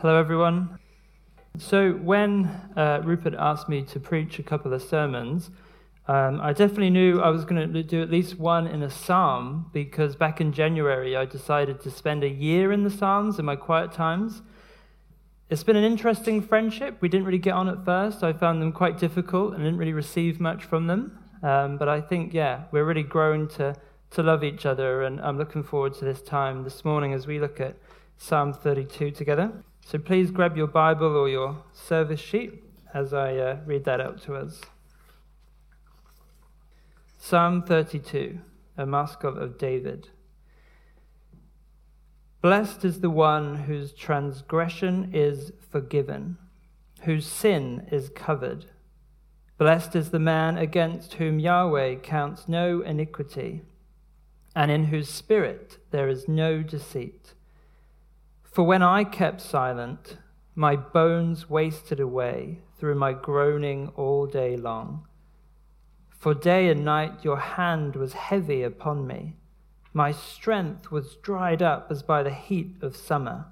Hello, everyone. So, when uh, Rupert asked me to preach a couple of sermons, um, I definitely knew I was going to do at least one in a psalm because back in January I decided to spend a year in the Psalms in my quiet times. It's been an interesting friendship. We didn't really get on at first. I found them quite difficult and didn't really receive much from them. Um, but I think, yeah, we're really growing to, to love each other, and I'm looking forward to this time this morning as we look at Psalm 32 together. So please grab your Bible or your service sheet as I uh, read that out to us. Psalm 32, a Maskil of David. Blessed is the one whose transgression is forgiven, whose sin is covered. Blessed is the man against whom Yahweh counts no iniquity, and in whose spirit there is no deceit. For when I kept silent, my bones wasted away through my groaning all day long. For day and night your hand was heavy upon me. My strength was dried up as by the heat of summer.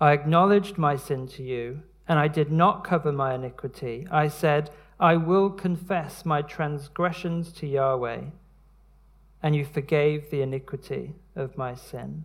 I acknowledged my sin to you, and I did not cover my iniquity. I said, I will confess my transgressions to Yahweh, and you forgave the iniquity of my sin.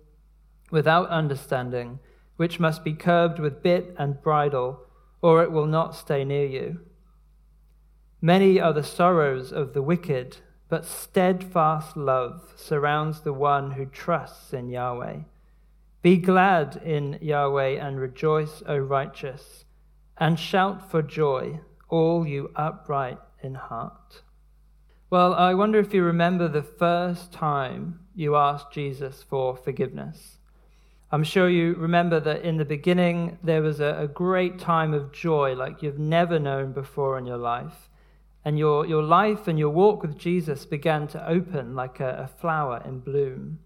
without understanding, which must be curbed with bit and bridle, or it will not stay near you. Many are the sorrows of the wicked, but steadfast love surrounds the one who trusts in Yahweh. Be glad in Yahweh and rejoice, O righteous, and shout for joy, all you upright in heart. Well, I wonder if you remember the first time you asked Jesus for forgiveness. I'm sure you remember that in the beginning there was a, a, great time of joy like you've never known before in your life. And your, your life and your walk with Jesus began to open like a, a flower in bloom.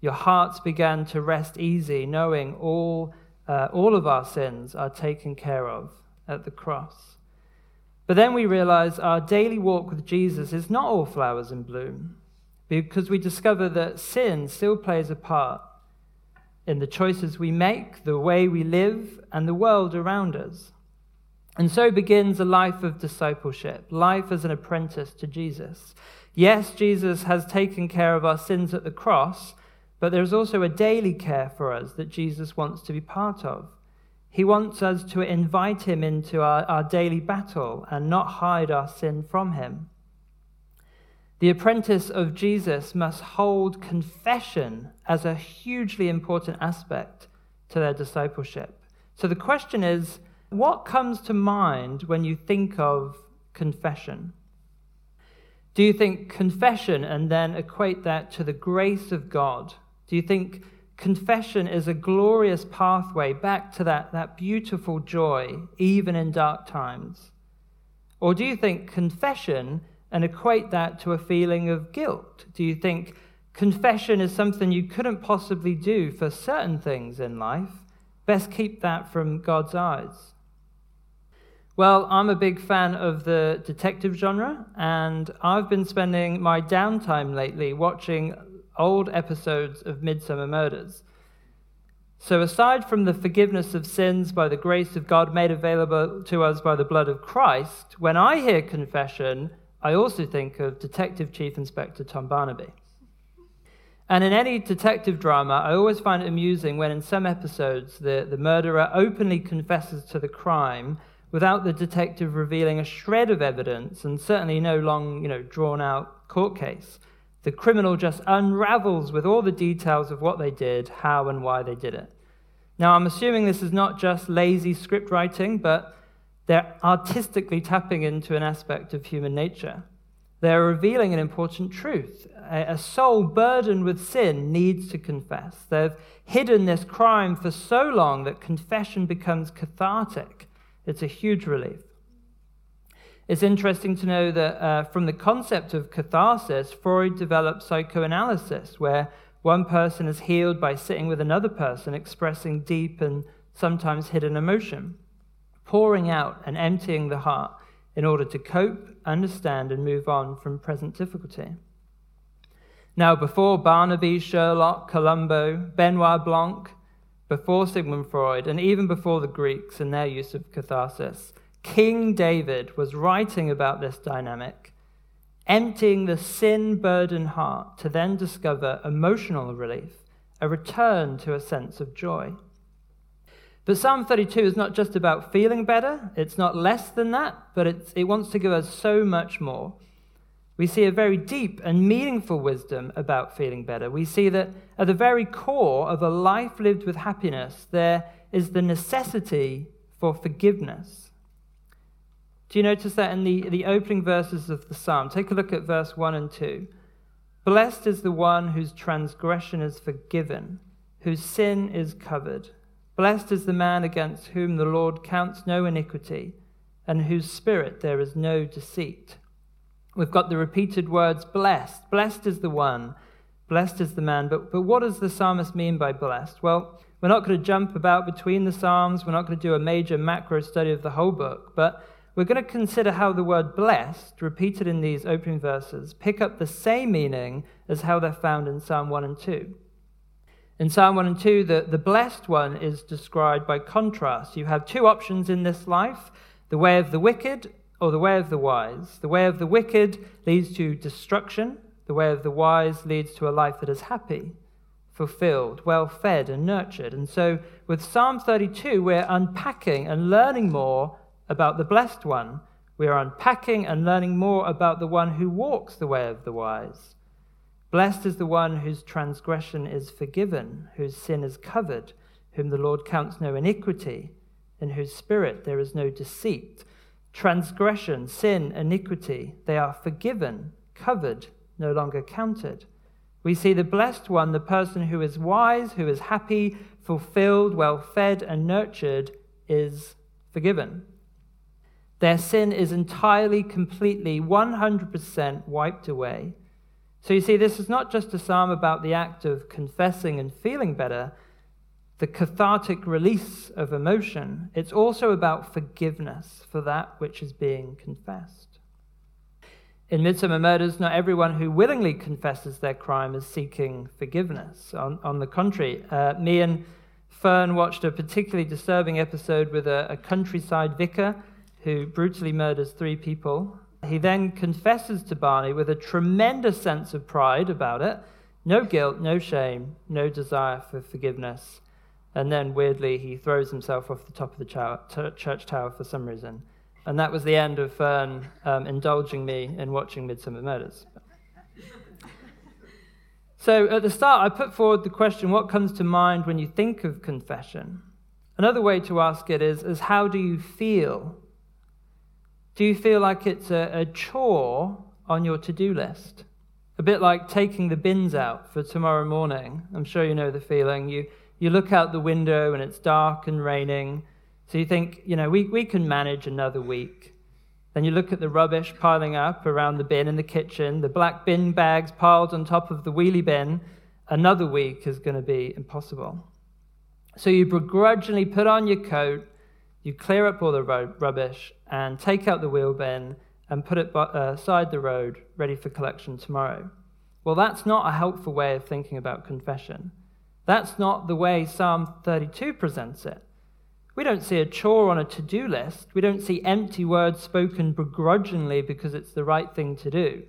Your hearts began to rest easy, knowing all, uh, all of our sins are taken care of at the cross. But then we realize our daily walk with Jesus is not all flowers in bloom because we discover that sin still plays a part in the choices we make, the way we live, and the world around us. And so begins a life of discipleship, life as an apprentice to Jesus. Yes, Jesus has taken care of our sins at the cross, but there's also a daily care for us that Jesus wants to be part of. He wants us to invite him into our, our daily battle and not hide our sin from him. The apprentice of Jesus must hold confession as a hugely important aspect to their discipleship. So the question is what comes to mind when you think of confession? Do you think confession and then equate that to the grace of God? Do you think confession is a glorious pathway back to that, that beautiful joy, even in dark times? Or do you think confession and equate that to a feeling of guilt? Do you think confession is something you couldn't possibly do for certain things in life? Best keep that from God's eyes. Well, I'm a big fan of the detective genre, and I've been spending my downtime lately watching old episodes of Midsomer Murders. So, aside from the forgiveness of sins by the grace of God made available to us by the blood of Christ, when I hear confession, I also think of Detective Chief Inspector Tom Barnaby. And in any detective drama, I always find it amusing when, in some episodes, the, the murderer openly confesses to the crime without the detective revealing a shred of evidence and certainly no long, you know, drawn out court case. The criminal just unravels with all the details of what they did, how and why they did it. Now, I'm assuming this is not just lazy script writing, but they're artistically tapping into an aspect of human nature. They're revealing an important truth. A soul burdened with sin needs to confess. They've hidden this crime for so long that confession becomes cathartic. It's a huge relief. It's interesting to know that uh, from the concept of catharsis, Freud developed psychoanalysis, where one person is healed by sitting with another person, expressing deep and sometimes hidden emotion, pouring out and emptying the heart in order to cope, understand, and move on from present difficulty. Now, before Barnaby, Sherlock, Columbo, Benoit Blanc, before Sigmund Freud, and even before the Greeks and their use of catharsis, King David was writing about this dynamic, emptying the sin burdened heart to then discover emotional relief, a return to a sense of joy. But Psalm 32 is not just about feeling better, it's not less than that, but it wants to give us so much more. We see a very deep and meaningful wisdom about feeling better. We see that at the very core of a life lived with happiness, there is the necessity for forgiveness. Do you notice that in the, the opening verses of the psalm? Take a look at verse 1 and 2. Blessed is the one whose transgression is forgiven, whose sin is covered. Blessed is the man against whom the Lord counts no iniquity, and whose spirit there is no deceit. We've got the repeated words blessed. Blessed is the one, blessed is the man. But, but what does the psalmist mean by blessed? Well, we're not going to jump about between the psalms. We're not going to do a major macro study of the whole book, but we're going to consider how the word blessed, repeated in these opening verses, pick up the same meaning as how they're found in Psalm 1 and 2. In Psalm 1 and 2, the, the blessed one is described by contrast. You have two options in this life the way of the wicked or the way of the wise. The way of the wicked leads to destruction, the way of the wise leads to a life that is happy, fulfilled, well fed, and nurtured. And so, with Psalm 32, we're unpacking and learning more about the blessed one. We are unpacking and learning more about the one who walks the way of the wise. Blessed is the one whose transgression is forgiven, whose sin is covered, whom the Lord counts no iniquity, in whose spirit there is no deceit. Transgression, sin, iniquity, they are forgiven, covered, no longer counted. We see the blessed one, the person who is wise, who is happy, fulfilled, well fed, and nurtured, is forgiven. Their sin is entirely, completely, 100% wiped away. So you see, this is not just a psalm about the act of confessing and feeling better, the cathartic release of emotion. It's also about forgiveness for that which is being confessed. In Midsomer Murders, not everyone who willingly confesses their crime is seeking forgiveness. On, on the contrary, uh, me and Fern watched a particularly disturbing episode with a, a countryside vicar who brutally murders three people he then confesses to Barney with a tremendous sense of pride about it no guilt, no shame, no desire for forgiveness. And then, weirdly, he throws himself off the top of the church tower for some reason. And that was the end of Fern um, indulging me in watching Midsomer Murders. so, at the start, I put forward the question what comes to mind when you think of confession? Another way to ask it is, is how do you feel do you feel like it's a, a chore on your to do list? A bit like taking the bins out for tomorrow morning. I'm sure you know the feeling. You, you look out the window and it's dark and raining. So you think, you know, we, we can manage another week. Then you look at the rubbish piling up around the bin in the kitchen, the black bin bags piled on top of the wheelie bin. Another week is going to be impossible. So you begrudgingly put on your coat you clear up all the rubbish and take out the wheel bin and put it uh, side the road ready for collection tomorrow. Well, that's not a helpful way of thinking about confession. That's not the way Psalm 32 presents it. We don't see a chore on a to do list. We don't see empty words spoken begrudgingly because it's the right thing to do.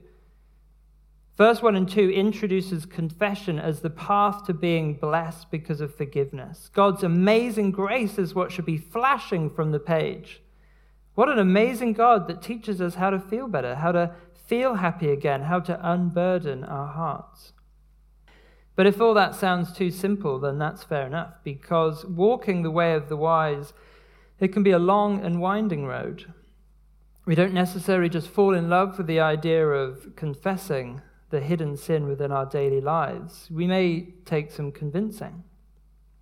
Verse 1 and 2 introduces confession as the path to being blessed because of forgiveness. God's amazing grace is what should be flashing from the page. What an amazing God that teaches us how to feel better, how to feel happy again, how to unburden our hearts. But if all that sounds too simple, then that's fair enough, because walking the way of the wise, it can be a long and winding road. We don't necessarily just fall in love with the idea of confessing the hidden sin within our daily lives. We may take some convincing.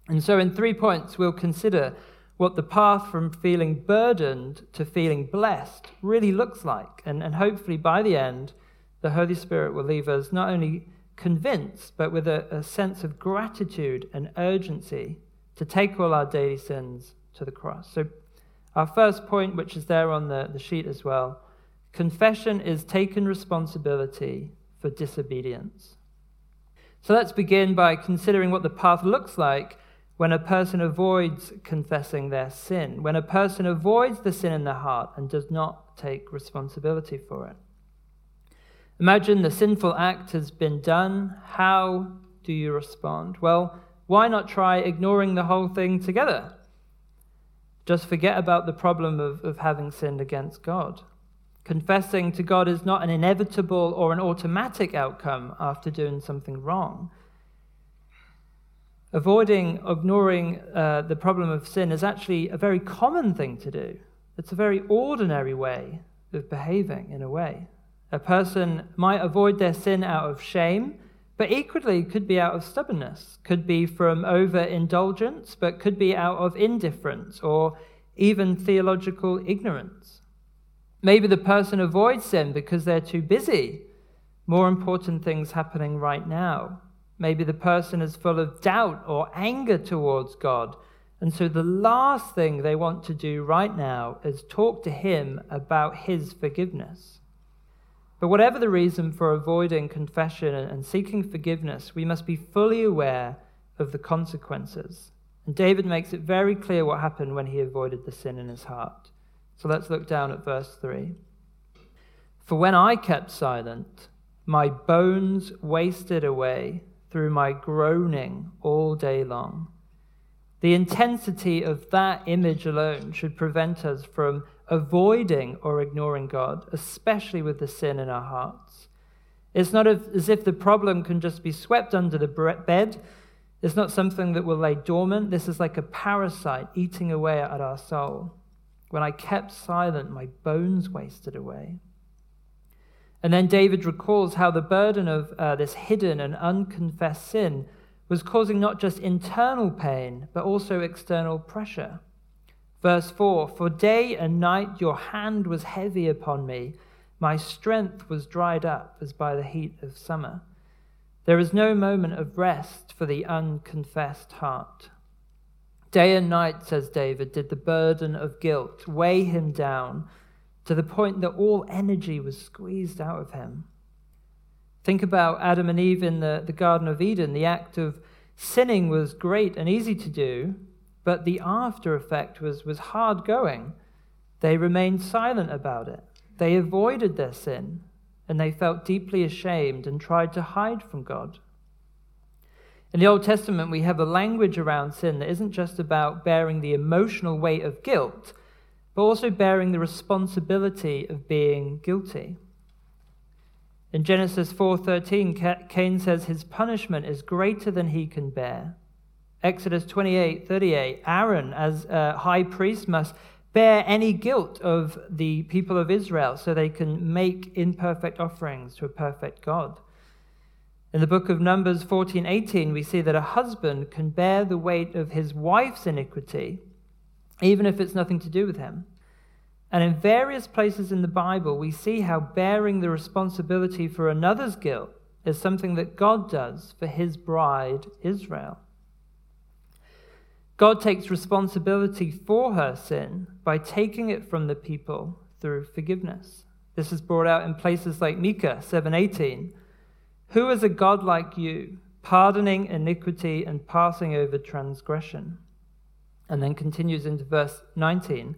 And so, in three points, we'll consider what the path from feeling burdened to feeling blessed really looks like. And, and hopefully, by the end, the Holy Spirit will leave us not only convinced, but with a, a sense of gratitude and urgency to take all our daily sins to the cross. So, our first point, which is there on the, the sheet as well confession is taken responsibility for disobedience. So, let's begin by considering what the path looks like when a person avoids confessing their sin, when a person avoids the sin in their heart and does not take responsibility for it. Imagine the sinful act has been done. How do you respond? Well, why not try ignoring the whole thing together? Just forget about the problem of, of having sinned against God. Confessing to God is not an inevitable or an automatic outcome after doing something wrong. Avoiding, ignoring uh, the problem of sin is actually a very common thing to do. It's a very ordinary way of behaving, in a way. A person might avoid their sin out of shame, but equally could be out of stubbornness, could be from overindulgence, but could be out of indifference or even theological ignorance. Maybe the person avoids sin because they're too busy. More important things happening right now. Maybe the person is full of doubt or anger towards God. And so the last thing they want to do right now is talk to Him about His forgiveness. But whatever the reason for avoiding confession and seeking forgiveness, we must be fully aware of the consequences. And David makes it very clear what happened when he avoided the sin in his heart. So let's look down at verse 3. For when I kept silent, my bones wasted away through my groaning all day long. The intensity of that image alone should prevent us from avoiding or ignoring God, especially with the sin in our hearts. It's not as if the problem can just be swept under the bed. It's not something that will lay dormant. This is like a parasite eating away at our soul. When I kept silent, my bones wasted away. And then David recalls how the burden of uh, this hidden and unconfessed sin was causing not just internal pain, but also external pressure. Verse 4 For day and night your hand was heavy upon me, my strength was dried up as by the heat of summer. There is no moment of rest for the unconfessed heart. Day and night, says David, did the burden of guilt weigh him down to the point that all energy was squeezed out of him. Think about Adam and Eve in the, the Garden of Eden. The act of sinning was great and easy to do, but the after effect was, was hard going. They remained silent about it. They avoided their sin, and they felt deeply ashamed and tried to hide from God. In the Old Testament, we have a language around sin that isn't just about bearing the emotional weight of guilt, but also bearing the responsibility of being guilty. In Genesis 4:13, Cain says his punishment is greater than he can bear. Exodus 28:38, Aaron as a high priest must bear any guilt of the people of Israel so they can make imperfect offerings to a perfect God. In the book of Numbers 14:18, we see that a husband can bear the weight of his wife's iniquity even if it's nothing to do with him. And in various places in the Bible, we see how bearing the responsibility for another's guilt is something that God does for his bride, Israel. God takes responsibility for her sin by taking it from the people through forgiveness. This is brought out in places like Micah 7:18. Who is a God like you, pardoning iniquity and passing over transgression? And then continues into verse 19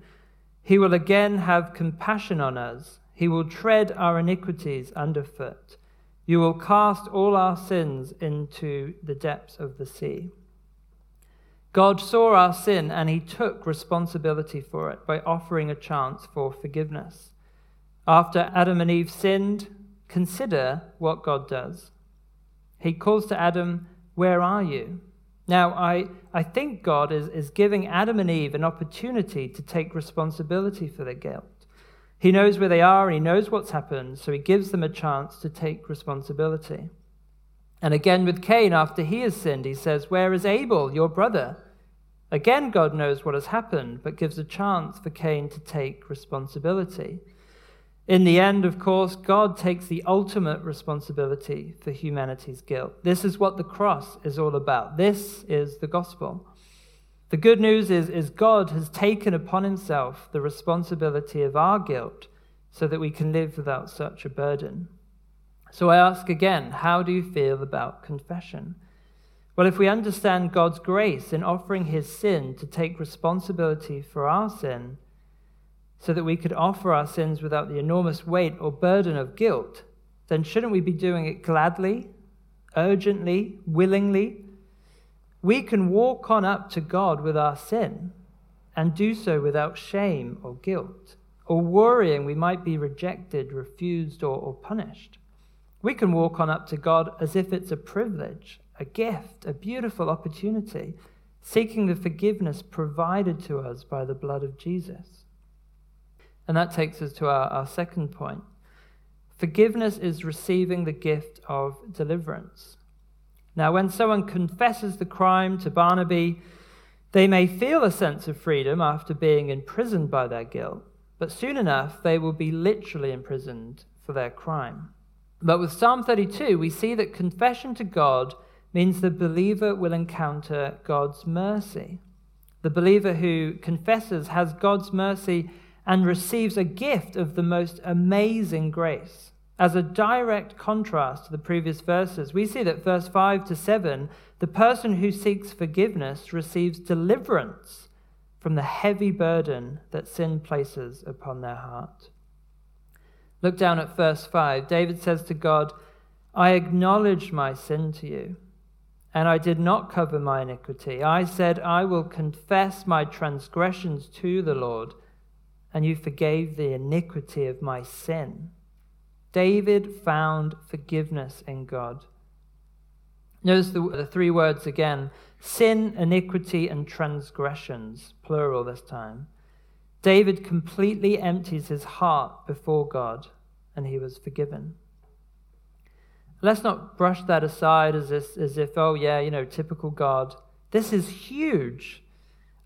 He will again have compassion on us, He will tread our iniquities underfoot. You will cast all our sins into the depths of the sea. God saw our sin and He took responsibility for it by offering a chance for forgiveness. After Adam and Eve sinned, consider what God does. He calls to Adam, Where are you? Now, I, I think God is, is giving Adam and Eve an opportunity to take responsibility for their guilt. He knows where they are and he knows what's happened, so he gives them a chance to take responsibility. And again with Cain, after he has sinned, he says, Where is Abel, your brother? Again, God knows what has happened, but gives a chance for Cain to take responsibility. In the end, of course, God takes the ultimate responsibility for humanity's guilt. This is what the cross is all about. This is the gospel. The good news is, is God has taken upon himself the responsibility of our guilt so that we can live without such a burden. So I ask again, how do you feel about confession? Well, if we understand God's grace in offering his sin to take responsibility for our sin, so that we could offer our sins without the enormous weight or burden of guilt, then shouldn't we be doing it gladly, urgently, willingly? we can walk on up to God with our sin and do so without shame or guilt or worrying we might be rejected, refused, or, or, punished. We can walk on up to God as if it's a privilege, a gift, a beautiful opportunity, seeking the forgiveness provided to us by the blood of Jesus. And that takes us to our, our second point. Forgiveness is receiving the gift of deliverance. Now, when someone confesses the crime to Barnaby, they may feel a sense of freedom after being imprisoned by their guilt, but soon enough they will be literally imprisoned for their crime. But with Psalm 32, we see that confession to God means the believer will encounter God's mercy. The believer who confesses has God's mercy and receives a gift of the most amazing grace. As a direct contrast to the previous verses, we see that verse 5 to 7, the person who seeks forgiveness receives deliverance from the heavy burden that sin places upon their heart. Look down at verse 5. David says to God, I acknowledged my sin to you, and I did not cover my iniquity. I said, I will confess my transgressions to the Lord, and you forgave the iniquity of my sin. David found forgiveness in God. Notice the, the, three words again sin, iniquity, and transgressions, plural this time. David completely empties his heart before God, and he was forgiven. Let's not brush that aside as if, as if, oh, yeah, you know, typical God. This is huge.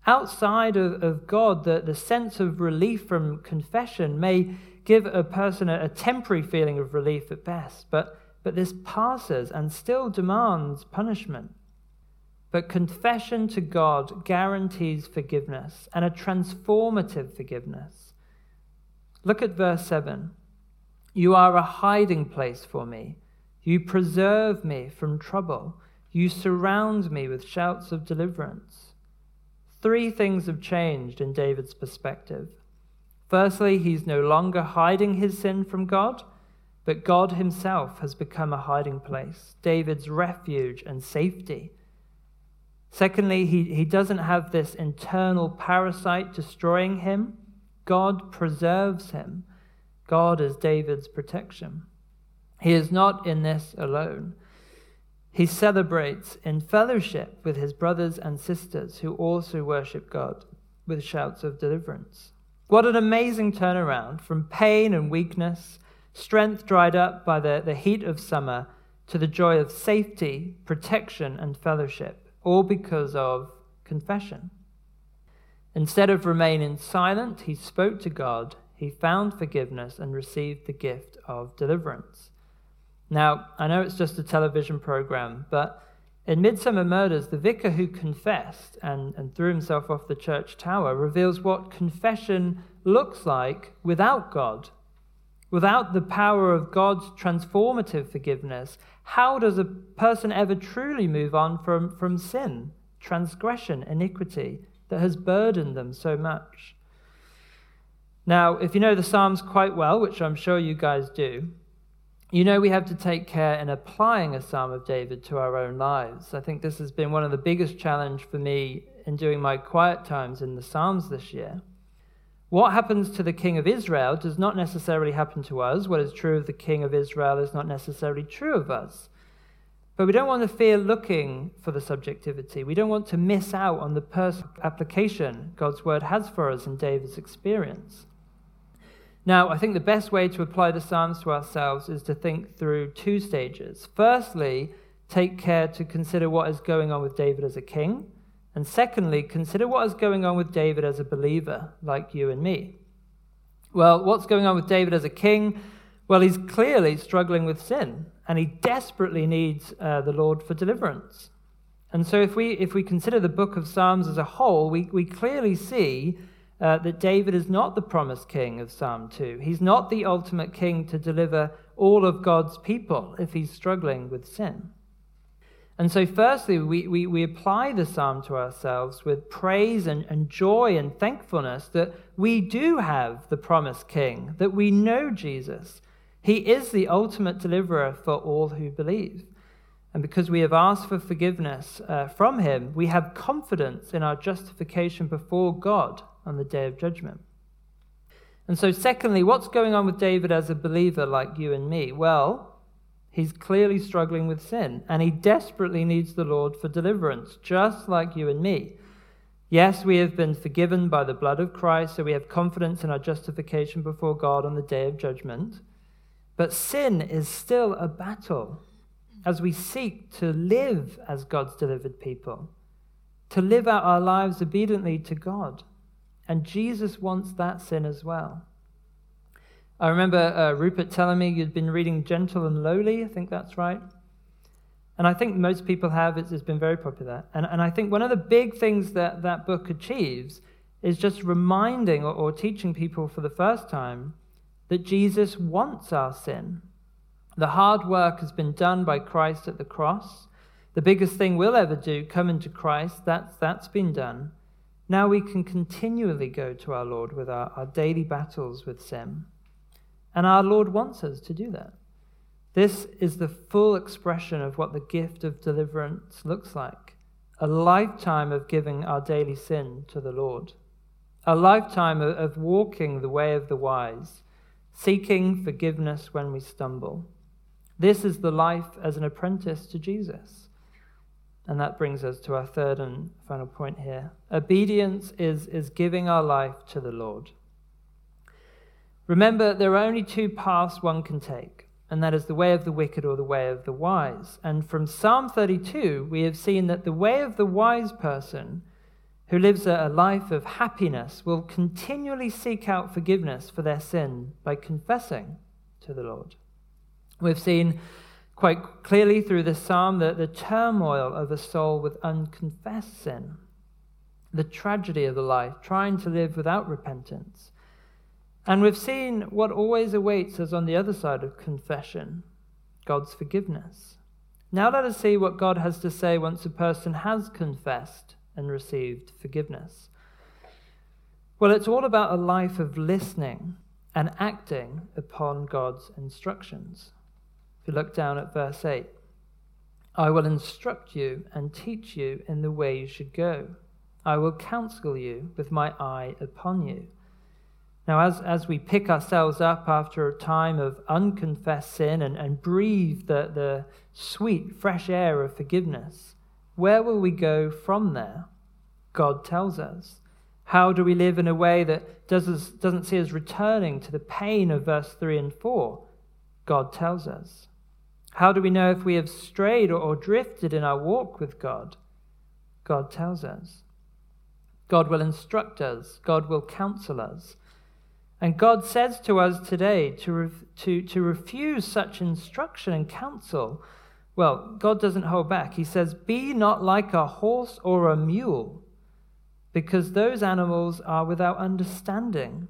Outside of, of God, the, the sense of relief from confession may give a person a, a temporary feeling of relief at best, but, but this passes and still demands punishment. But confession to God guarantees forgiveness and a transformative forgiveness. Look at verse 7. You are a hiding place for me. You preserve me from trouble. You surround me with shouts of deliverance. Three things have changed in David's perspective. Firstly, he's no longer hiding his sin from God, but God himself has become a hiding place, David's refuge and safety. Secondly, he, he doesn't have this internal parasite destroying him. God preserves him. God is David's protection. He is not in this alone. He celebrates in fellowship with his brothers and sisters who also worship God with shouts of deliverance. What an amazing turnaround from pain and weakness, strength dried up by the, the heat of summer, to the joy of safety, protection, and fellowship, all because of confession. Instead of remaining silent, he spoke to God, he found forgiveness, and received the gift of deliverance. Now, I know it's just a television program, but in Midsomer Murders, the vicar who confessed and, and threw himself off the church tower reveals what confession looks like without God. Without the power of God's transformative forgiveness, how does a person ever truly move on from, from sin, transgression, iniquity that has burdened them so much? Now, if you know the Psalms quite well, which I'm sure you guys do, you know, we have to take care in applying a Psalm of David to our own lives. I think this has been one of the biggest challenge for me in doing my quiet times in the Psalms this year. What happens to the king of Israel does not necessarily happen to us. What is true of the king of Israel is not necessarily true of us. But we don't want to fear looking for the subjectivity. We don't want to miss out on the personal application God's word has for us in David's experience. Now, I think the best way to apply the Psalms to ourselves is to think through two stages. Firstly, take care to consider what is going on with David as a king. And secondly, consider what is going on with David as a believer, like you and me. Well, what's going on with David as a king? Well, he's clearly struggling with sin, and he desperately needs uh, the Lord for deliverance. And so, if we, if we consider the book of Psalms as a whole, we, we clearly see uh, that David is not the promised king of Psalm 2. He's not the ultimate king to deliver all of God's people if he's struggling with sin. And so, firstly, we, we, we apply the psalm to ourselves with praise and, and joy and thankfulness that we do have the promised king, that we know Jesus. He is the ultimate deliverer for all who believe. And because we have asked for forgiveness uh, from him, we have confidence in our justification before God on the day of judgment. And so, secondly, what's going on with David as a believer like you and me? Well, he's clearly struggling with sin, and he desperately needs the Lord for deliverance, just like you and me. Yes, we have been forgiven by the blood of Christ, so we have confidence in our justification before God on the day of judgment. But sin is still a battle as we seek to live as God's delivered people, to live out our lives obediently to God. And Jesus wants that sin as well. I remember uh, Rupert telling me you'd been reading Gentle and Lowly. I think that's right. And I think most people have. It's, it's been very popular. And, and I think one of the big things that that book achieves is just reminding or, or teaching people for the first time that Jesus wants our sin. The hard work has been done by Christ at the cross. The biggest thing we'll ever do, coming to Christ, that's, that's been done. Now we can continually go to our Lord with our, our daily battles with sin. And our Lord wants us to do that. This is the full expression of what the gift of deliverance looks like a lifetime of giving our daily sin to the Lord, a lifetime of, of walking the way of the wise, seeking forgiveness when we stumble. This is the life as an apprentice to Jesus. And that brings us to our third and final point here. Obedience is, is giving our life to the Lord. Remember, there are only two paths one can take, and that is the way of the wicked or the way of the wise. And from Psalm 32, we have seen that the way of the wise person who lives a life of happiness will continually seek out forgiveness for their sin by confessing to the Lord. We've seen quite clearly through this psalm the, the turmoil of a soul with unconfessed sin, the tragedy of the life, trying to live without repentance. And we've seen what always awaits us on the other side of confession God's forgiveness. Now let us see what God has to say once a person has confessed and received forgiveness. Well, it's all about a life of listening and acting upon God's instructions. If you look down at verse 8, I will instruct you and teach you in the way you should go. I will counsel you with my eye upon you. Now, as, as we pick ourselves up after a time of unconfessed sin and, and breathe the, the sweet, fresh air of forgiveness, where will we go from there? God tells us. How do we live in a way that does us, doesn't see us returning to the pain of verse 3 and 4? God tells us. How do we know if we have strayed or drifted in our walk with God? God tells us. God will instruct us, God will counsel us. And God says to us today to, to, to refuse such instruction and counsel. Well, God doesn't hold back. He says, Be not like a horse or a mule, because those animals are without understanding.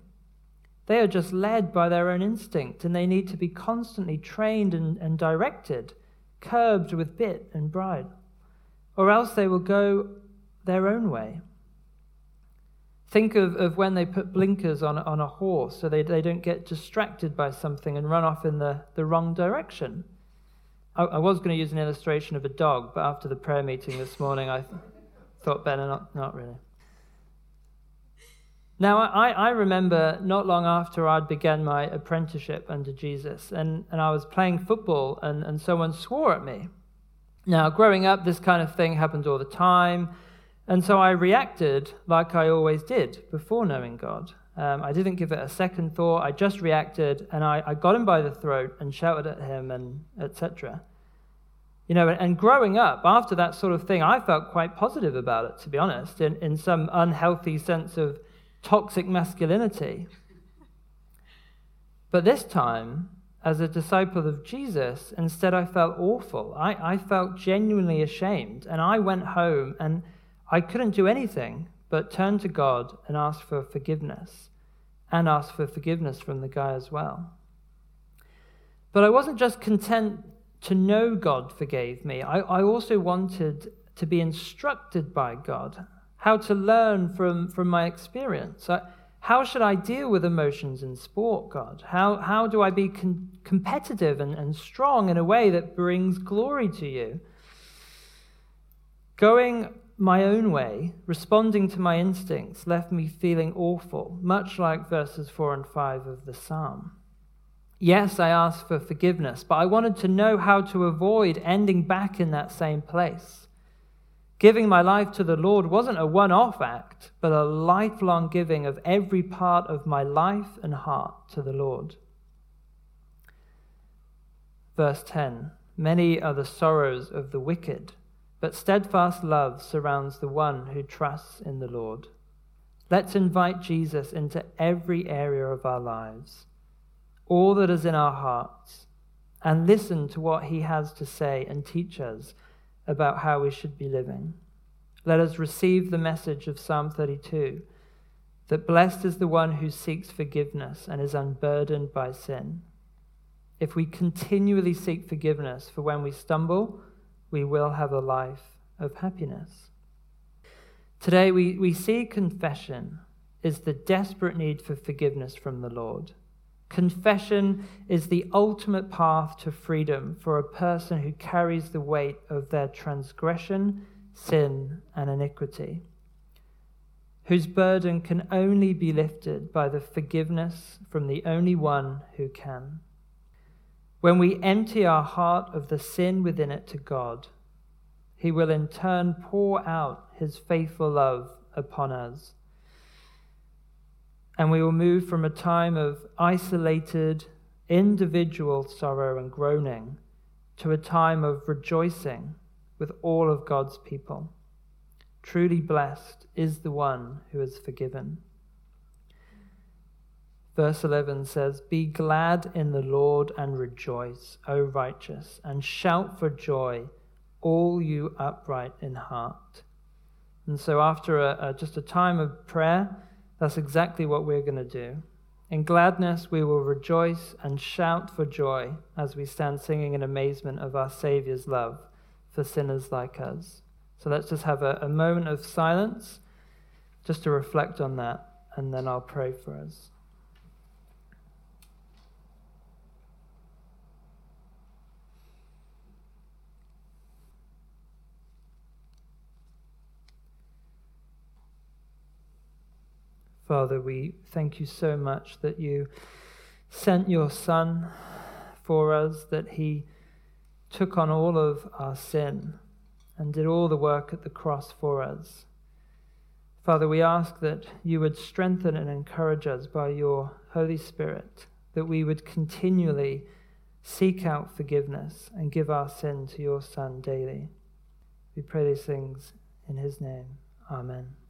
They are just led by their own instinct, and they need to be constantly trained and, and directed, curbed with bit and bridle, or else they will go their own way. Think of, of when they put blinkers on, on a horse so they, they don't get distracted by something and run off in the, the wrong direction. I, I was going to use an illustration of a dog, but after the prayer meeting this morning, I thought better not, not really. Now, I, I remember not long after I'd begun my apprenticeship under Jesus, and, and I was playing football, and, and someone swore at me. Now, growing up, this kind of thing happened all the time, and so I reacted like I always did before knowing God. Um, I didn't give it a second thought. I just reacted and I, I got him by the throat and shouted at him and etc. You know, and growing up after that sort of thing, I felt quite positive about it, to be honest, in, in some unhealthy sense of toxic masculinity. But this time, as a disciple of Jesus, instead I felt awful. I, I felt genuinely ashamed. And I went home and I couldn't do anything but turn to God and ask for forgiveness and ask for forgiveness from the guy as well. But I wasn't just content to know God forgave me, I, I also wanted to be instructed by God, how to learn from, from my experience. How should I deal with emotions in sport, God? How, how do I be con- competitive and, and strong in a way that brings glory to you? Going my own way, responding to my instincts, left me feeling awful, much like verses 4 and 5 of the psalm. Yes, I asked for forgiveness, but I wanted to know how to avoid ending back in that same place. Giving my life to the Lord wasn't a one off act, but a lifelong giving of every part of my life and heart to the Lord. Verse 10 Many are the sorrows of the wicked, but steadfast love surrounds the one who trusts in the Lord. Let's invite Jesus into every area of our lives, all that is in our hearts, and listen to what he has to say and teach us about how we should be living. Let us receive the message of Psalm 32 that blessed is the one who seeks forgiveness and is unburdened by sin. If we continually seek forgiveness for when we stumble, we will have a life of happiness. Today, we, we see confession is the desperate need for forgiveness from the Lord. Confession is the ultimate path to freedom for a person who carries the weight of their transgression, sin, and iniquity, whose burden can only be lifted by the forgiveness from the only one who can. When we empty our heart of the sin within it to God, He will in turn pour out His faithful love upon us and we will move from a time of isolated, individual sorrow and groaning to a time of rejoicing with all of God's people. Truly blessed is the one who is forgiven. Verse 11 says, Be glad in the Lord and rejoice, O righteous, and shout for joy, all you upright in heart. And so, after a, a, just a time of prayer, that's exactly what we're going to do. In gladness, we will rejoice and shout for joy as we stand singing in amazement of our Saviour's love for sinners like us. So let's just have a, a moment of silence just to reflect on that, and then I'll pray for us. Father, we thank you so much that you sent your Son for us, that he took on all of our sin and did all the work at the cross for us. Father, we ask that you would strengthen and encourage us by your Holy Spirit, that we would continually seek out forgiveness and give our sin to your Son daily. We pray these things in his name. Amen.